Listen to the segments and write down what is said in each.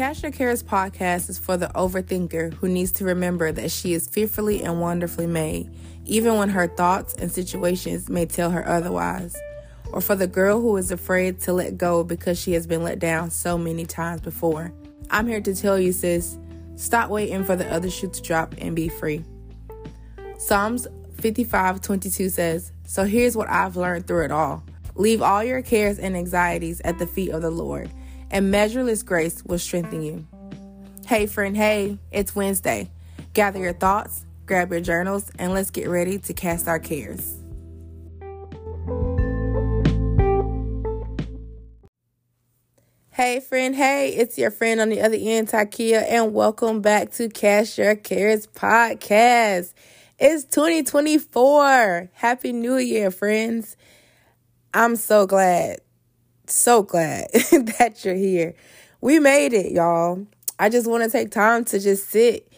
Cast Your Cares podcast is for the overthinker who needs to remember that she is fearfully and wonderfully made, even when her thoughts and situations may tell her otherwise. Or for the girl who is afraid to let go because she has been let down so many times before. I'm here to tell you, sis, stop waiting for the other shoe to drop and be free. Psalms 55 22 says, So here's what I've learned through it all leave all your cares and anxieties at the feet of the Lord and measureless grace will strengthen you. Hey, friend, hey, it's Wednesday. Gather your thoughts, grab your journals, and let's get ready to cast our cares. Hey, friend, hey, it's your friend on the other end, Tykia, and welcome back to Cast Your Cares podcast. It's 2024. Happy New Year, friends. I'm so glad so glad that you're here. We made it, y'all. I just want to take time to just sit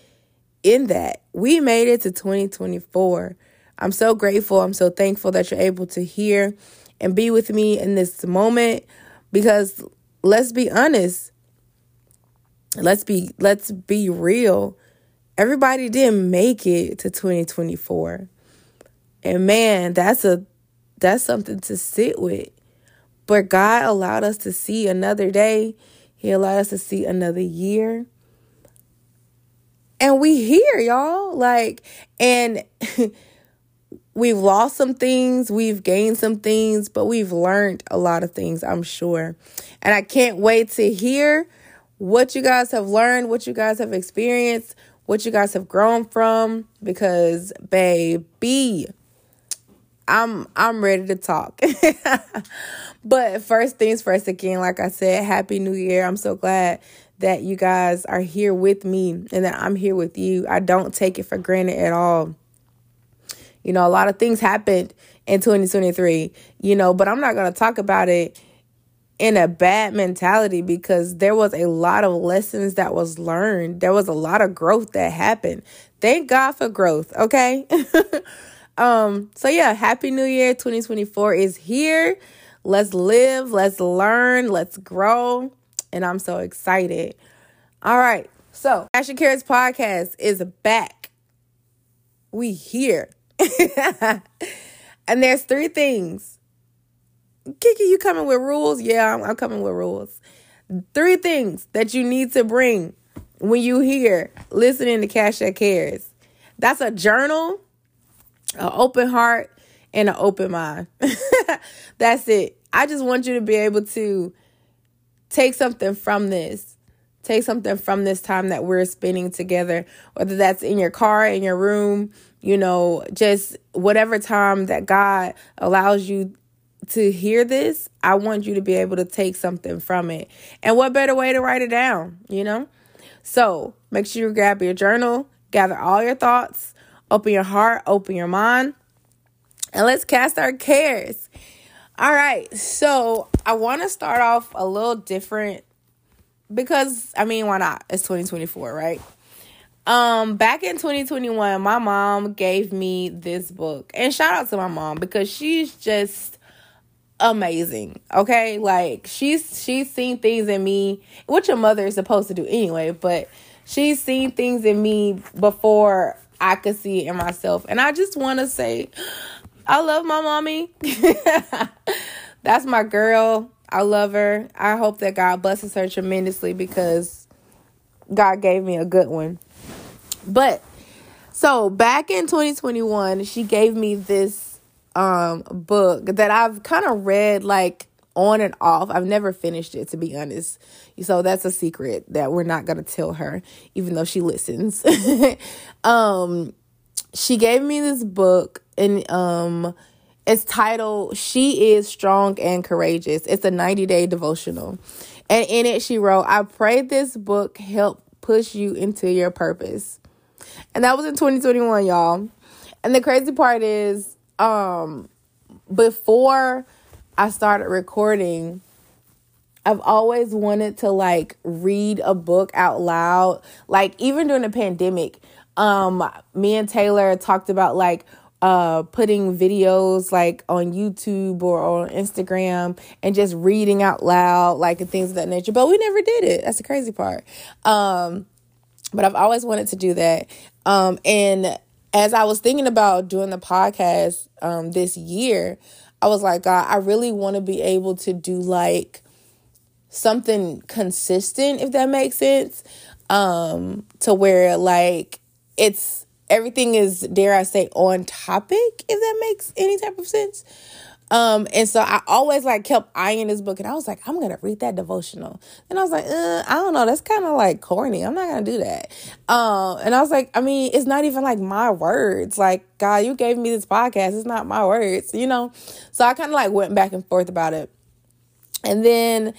in that. We made it to 2024. I'm so grateful. I'm so thankful that you're able to hear and be with me in this moment because let's be honest. Let's be let's be real. Everybody didn't make it to 2024. And man, that's a that's something to sit with. But God allowed us to see another day. He allowed us to see another year. And we here, y'all. Like, and we've lost some things, we've gained some things, but we've learned a lot of things, I'm sure. And I can't wait to hear what you guys have learned, what you guys have experienced, what you guys have grown from because baby I'm I'm ready to talk. but first things first again, like I said, happy new year. I'm so glad that you guys are here with me and that I'm here with you. I don't take it for granted at all. You know, a lot of things happened in 2023, you know, but I'm not going to talk about it in a bad mentality because there was a lot of lessons that was learned. There was a lot of growth that happened. Thank God for growth, okay? Um, so yeah, happy new year 2024 is here. Let's live, let's learn, let's grow. And I'm so excited. All right. So Action Cares podcast is back. We here. and there's three things. Kiki, you coming with rules? Yeah, I'm, I'm coming with rules. Three things that you need to bring when you hear listening to Cast Your Cares. That's a journal an open heart and an open mind. That's it. I just want you to be able to take something from this. Take something from this time that we're spending together, whether that's in your car, in your room, you know, just whatever time that God allows you to hear this, I want you to be able to take something from it. And what better way to write it down, you know? So make sure you grab your journal, gather all your thoughts, Open your heart, open your mind, and let's cast our cares. All right, so I want to start off a little different because I mean, why not? It's 2024, right? Um, back in 2021, my mom gave me this book, and shout out to my mom because she's just amazing. Okay, like she's she's seen things in me, which a mother is supposed to do anyway, but she's seen things in me before I could see it in myself. And I just want to say, I love my mommy. That's my girl. I love her. I hope that God blesses her tremendously because God gave me a good one. But so back in 2021, she gave me this um book that I've kind of read like on and off. I've never finished it to be honest. So that's a secret that we're not going to tell her even though she listens. um she gave me this book and um it's titled She is Strong and Courageous. It's a 90-day devotional. And in it she wrote, "I pray this book help push you into your purpose." And that was in 2021, y'all. And the crazy part is um before I started recording, I've always wanted to like read a book out loud. Like even during the pandemic, um me and Taylor talked about like uh, putting videos like on YouTube or on Instagram and just reading out loud, like and things of that nature. But we never did it. That's the crazy part. Um, but I've always wanted to do that. Um, and as I was thinking about doing the podcast um, this year, I was like, God, I really want to be able to do like something consistent, if that makes sense. Um, to where like it's everything is, dare I say, on topic, if that makes any type of sense. Um, and so I always like kept eyeing this book and I was like, I'm gonna read that devotional. And I was like, uh, I don't know, that's kind of like corny. I'm not gonna do that. Um, and I was like, I mean, it's not even like my words. Like, God, you gave me this podcast, it's not my words, you know? So I kind of like went back and forth about it. And then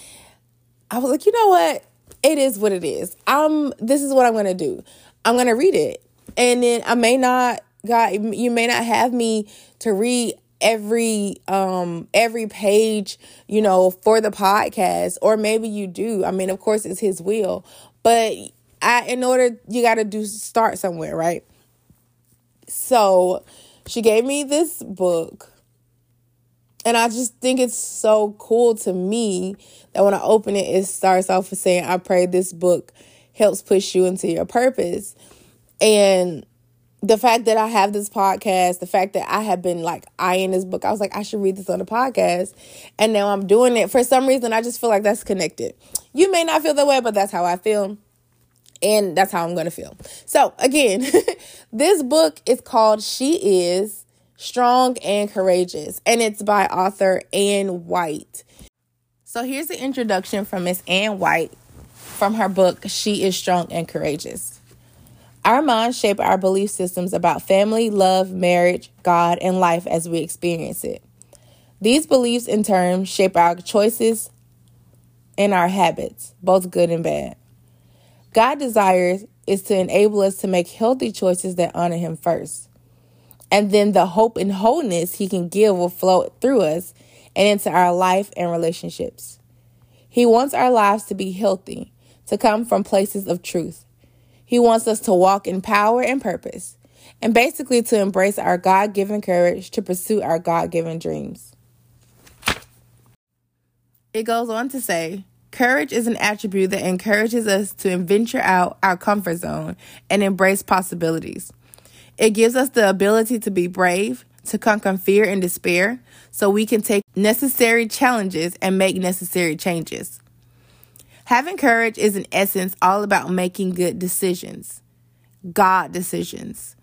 I was like, you know what? It is what it is. I'm this is what I'm gonna do. I'm gonna read it and then I may not God you may not have me to read every um every page, you know, for the podcast or maybe you do. I mean, of course it's his will, but I in order you got to do start somewhere, right? So, she gave me this book and I just think it's so cool to me that when I open it, it starts off with saying, I pray this book helps push you into your purpose. And the fact that I have this podcast, the fact that I have been like eyeing this book, I was like, I should read this on the podcast. And now I'm doing it. For some reason, I just feel like that's connected. You may not feel that way, but that's how I feel. And that's how I'm going to feel. So, again, this book is called She Is Strong and Courageous, and it's by author Anne White. So, here's the introduction from Miss Anne White from her book, She Is Strong and Courageous. Our minds shape our belief systems about family, love, marriage, God, and life as we experience it. These beliefs, in turn, shape our choices and our habits, both good and bad. God desires is to enable us to make healthy choices that honor Him first. And then the hope and wholeness He can give will flow through us and into our life and relationships. He wants our lives to be healthy, to come from places of truth. He wants us to walk in power and purpose, and basically to embrace our God given courage to pursue our God given dreams. It goes on to say, Courage is an attribute that encourages us to venture out our comfort zone and embrace possibilities. It gives us the ability to be brave, to conquer fear and despair, so we can take necessary challenges and make necessary changes. Having courage is, in essence, all about making good decisions, God decisions.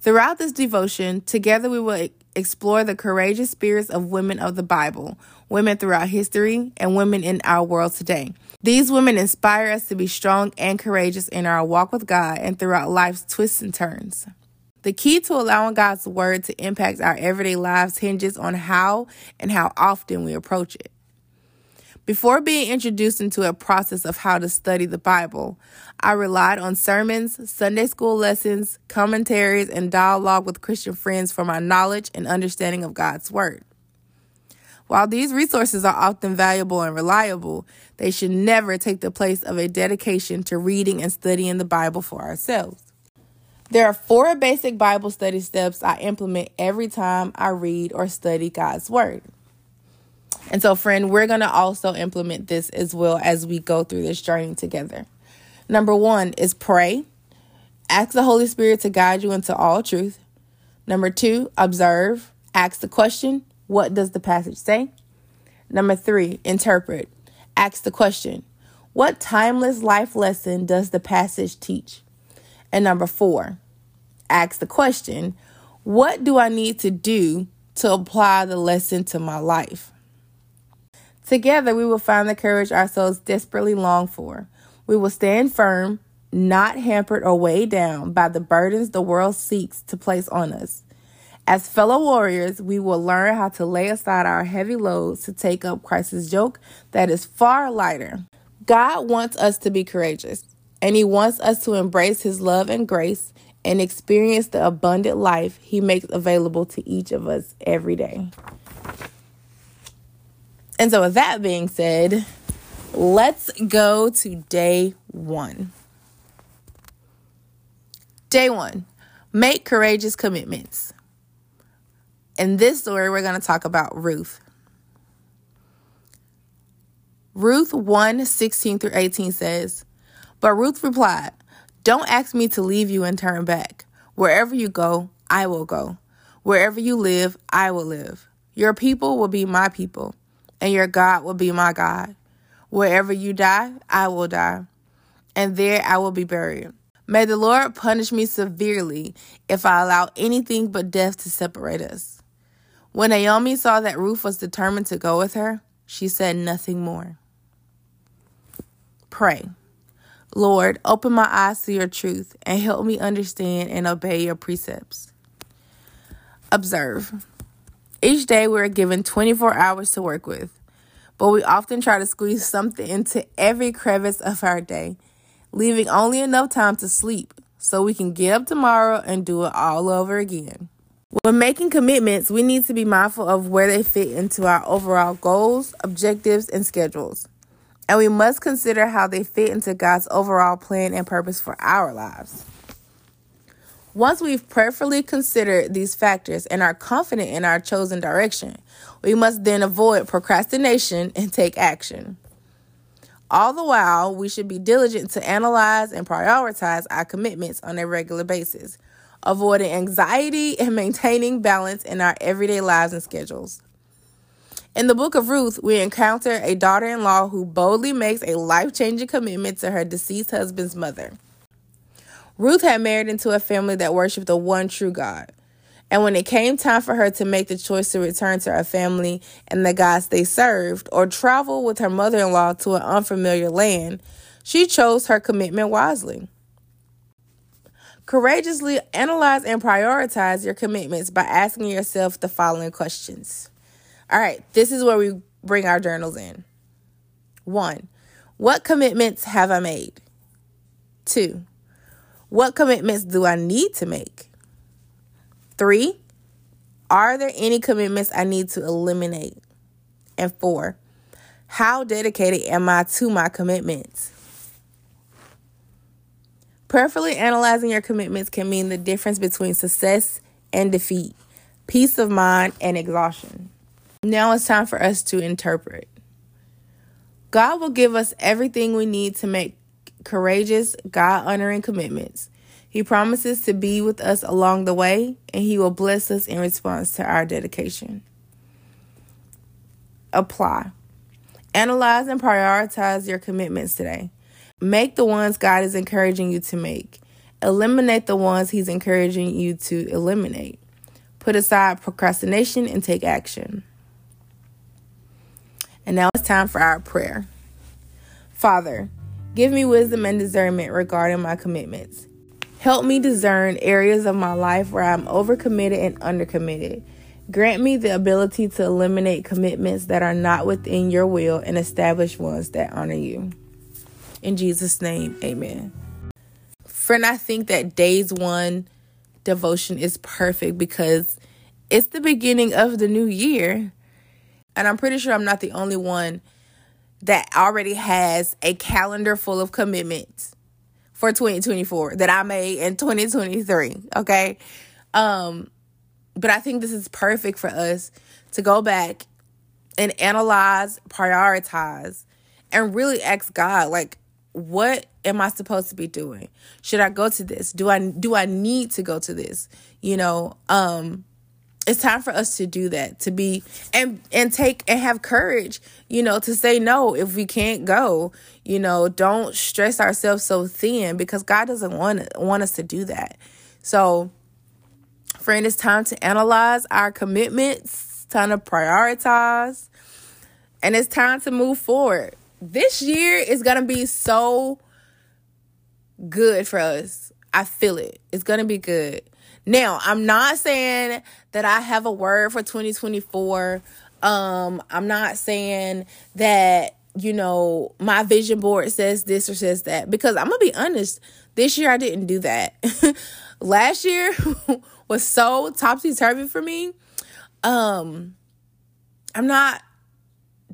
Throughout this devotion, together we will explore the courageous spirits of women of the Bible, women throughout history, and women in our world today. These women inspire us to be strong and courageous in our walk with God and throughout life's twists and turns. The key to allowing God's word to impact our everyday lives hinges on how and how often we approach it. Before being introduced into a process of how to study the Bible, I relied on sermons, Sunday school lessons, commentaries, and dialogue with Christian friends for my knowledge and understanding of God's Word. While these resources are often valuable and reliable, they should never take the place of a dedication to reading and studying the Bible for ourselves. There are four basic Bible study steps I implement every time I read or study God's Word. And so, friend, we're going to also implement this as well as we go through this journey together. Number one is pray. Ask the Holy Spirit to guide you into all truth. Number two, observe. Ask the question, what does the passage say? Number three, interpret. Ask the question, what timeless life lesson does the passage teach? And number four, ask the question, what do I need to do to apply the lesson to my life? Together, we will find the courage our souls desperately long for. We will stand firm, not hampered or weighed down by the burdens the world seeks to place on us. As fellow warriors, we will learn how to lay aside our heavy loads to take up Christ's yoke that is far lighter. God wants us to be courageous, and He wants us to embrace His love and grace and experience the abundant life He makes available to each of us every day. And so, with that being said, let's go to day one. Day one make courageous commitments. In this story, we're going to talk about Ruth. Ruth 1 16 through 18 says, But Ruth replied, Don't ask me to leave you and turn back. Wherever you go, I will go. Wherever you live, I will live. Your people will be my people, and your God will be my God. Wherever you die, I will die, and there I will be buried. May the Lord punish me severely if I allow anything but death to separate us. When Naomi saw that Ruth was determined to go with her, she said nothing more. Pray. Lord, open my eyes to your truth and help me understand and obey your precepts. Observe. Each day we are given 24 hours to work with, but we often try to squeeze something into every crevice of our day, leaving only enough time to sleep so we can get up tomorrow and do it all over again. When making commitments, we need to be mindful of where they fit into our overall goals, objectives, and schedules and we must consider how they fit into God's overall plan and purpose for our lives. Once we've prayerfully considered these factors and are confident in our chosen direction, we must then avoid procrastination and take action. All the while, we should be diligent to analyze and prioritize our commitments on a regular basis, avoiding anxiety and maintaining balance in our everyday lives and schedules. In the book of Ruth, we encounter a daughter in law who boldly makes a life changing commitment to her deceased husband's mother. Ruth had married into a family that worshiped the one true God. And when it came time for her to make the choice to return to her family and the gods they served, or travel with her mother in law to an unfamiliar land, she chose her commitment wisely. Courageously analyze and prioritize your commitments by asking yourself the following questions all right, this is where we bring our journals in. One, what commitments have I made? Two, what commitments do I need to make? Three, are there any commitments I need to eliminate? And four, how dedicated am I to my commitments? Prayerfully analyzing your commitments can mean the difference between success and defeat, peace of mind and exhaustion. Now it's time for us to interpret. God will give us everything we need to make courageous, God honoring commitments. He promises to be with us along the way, and He will bless us in response to our dedication. Apply. Analyze and prioritize your commitments today. Make the ones God is encouraging you to make. Eliminate the ones He's encouraging you to eliminate. Put aside procrastination and take action. And now it's time for our prayer. Father, give me wisdom and discernment regarding my commitments. Help me discern areas of my life where I'm overcommitted and undercommitted. Grant me the ability to eliminate commitments that are not within your will and establish ones that honor you. In Jesus' name, amen. Friend, I think that days one devotion is perfect because it's the beginning of the new year. And I'm pretty sure I'm not the only one that already has a calendar full of commitments for 2024 that I made in 2023. Okay. Um, but I think this is perfect for us to go back and analyze, prioritize, and really ask God, like, what am I supposed to be doing? Should I go to this? Do I do I need to go to this? You know, um, it's time for us to do that to be and and take and have courage you know to say no if we can't go. You know don't stress ourselves so thin because god doesn't want want us to do that. So friend it's time to analyze our commitments time to prioritize and it's time to move forward. This year is gonna be so good for us. I feel it. It's gonna be good. Now, I'm not saying that I have a word for 2024. Um, I'm not saying that, you know, my vision board says this or says that because I'm going to be honest, this year I didn't do that. Last year was so topsy turvy for me. Um, I'm not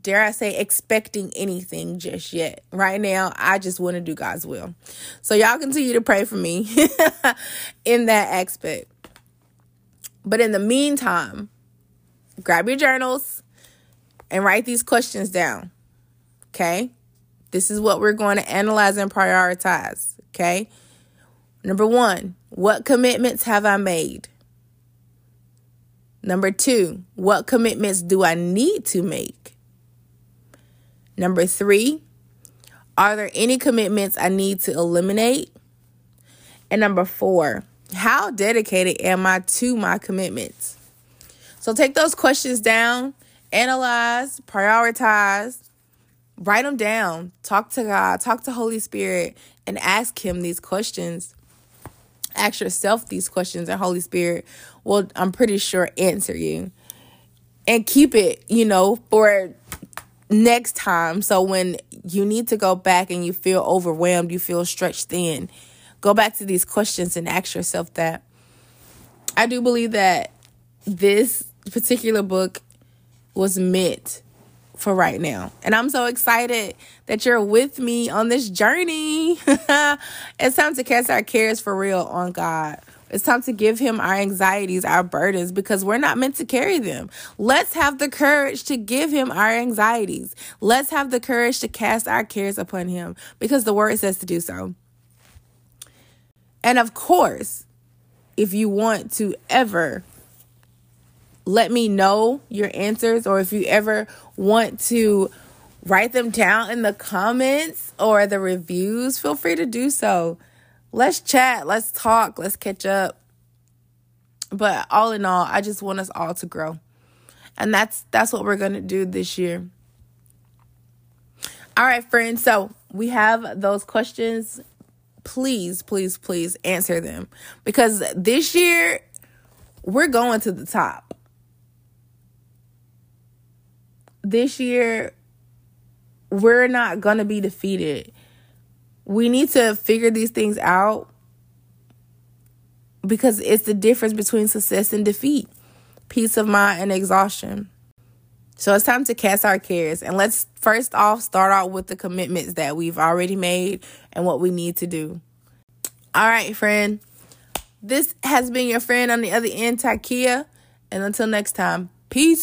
dare I say, expecting anything just yet. Right now, I just want to do God's will. So, y'all continue to pray for me in that aspect. But in the meantime, grab your journals and write these questions down. Okay? This is what we're going to analyze and prioritize. Okay? Number one, what commitments have I made? Number two, what commitments do I need to make? Number three, are there any commitments I need to eliminate? And number four, how dedicated am I to my commitments? So take those questions down, analyze, prioritize, write them down, talk to God, talk to Holy Spirit, and ask Him these questions. Ask yourself these questions, and Holy Spirit will, I'm pretty sure, answer you. And keep it, you know, for next time. So when you need to go back and you feel overwhelmed, you feel stretched thin, go back to these questions and ask yourself that. I do believe that this particular book was meant for right now. And I'm so excited that you're with me on this journey. it's time to cast our cares for real on God. It's time to give him our anxieties, our burdens, because we're not meant to carry them. Let's have the courage to give him our anxieties. Let's have the courage to cast our cares upon him because the word says to do so. And of course, if you want to ever let me know your answers or if you ever want to write them down in the comments or the reviews, feel free to do so. Let's chat, let's talk, let's catch up. But all in all, I just want us all to grow. And that's that's what we're going to do this year. All right, friends. So, we have those questions. Please, please, please answer them because this year we're going to the top. this year we're not going to be defeated. We need to figure these things out because it's the difference between success and defeat, peace of mind and exhaustion. So it's time to cast our cares and let's first off start out with the commitments that we've already made and what we need to do. All right, friend. This has been your friend on the other end, Tykia. And until next time, peace.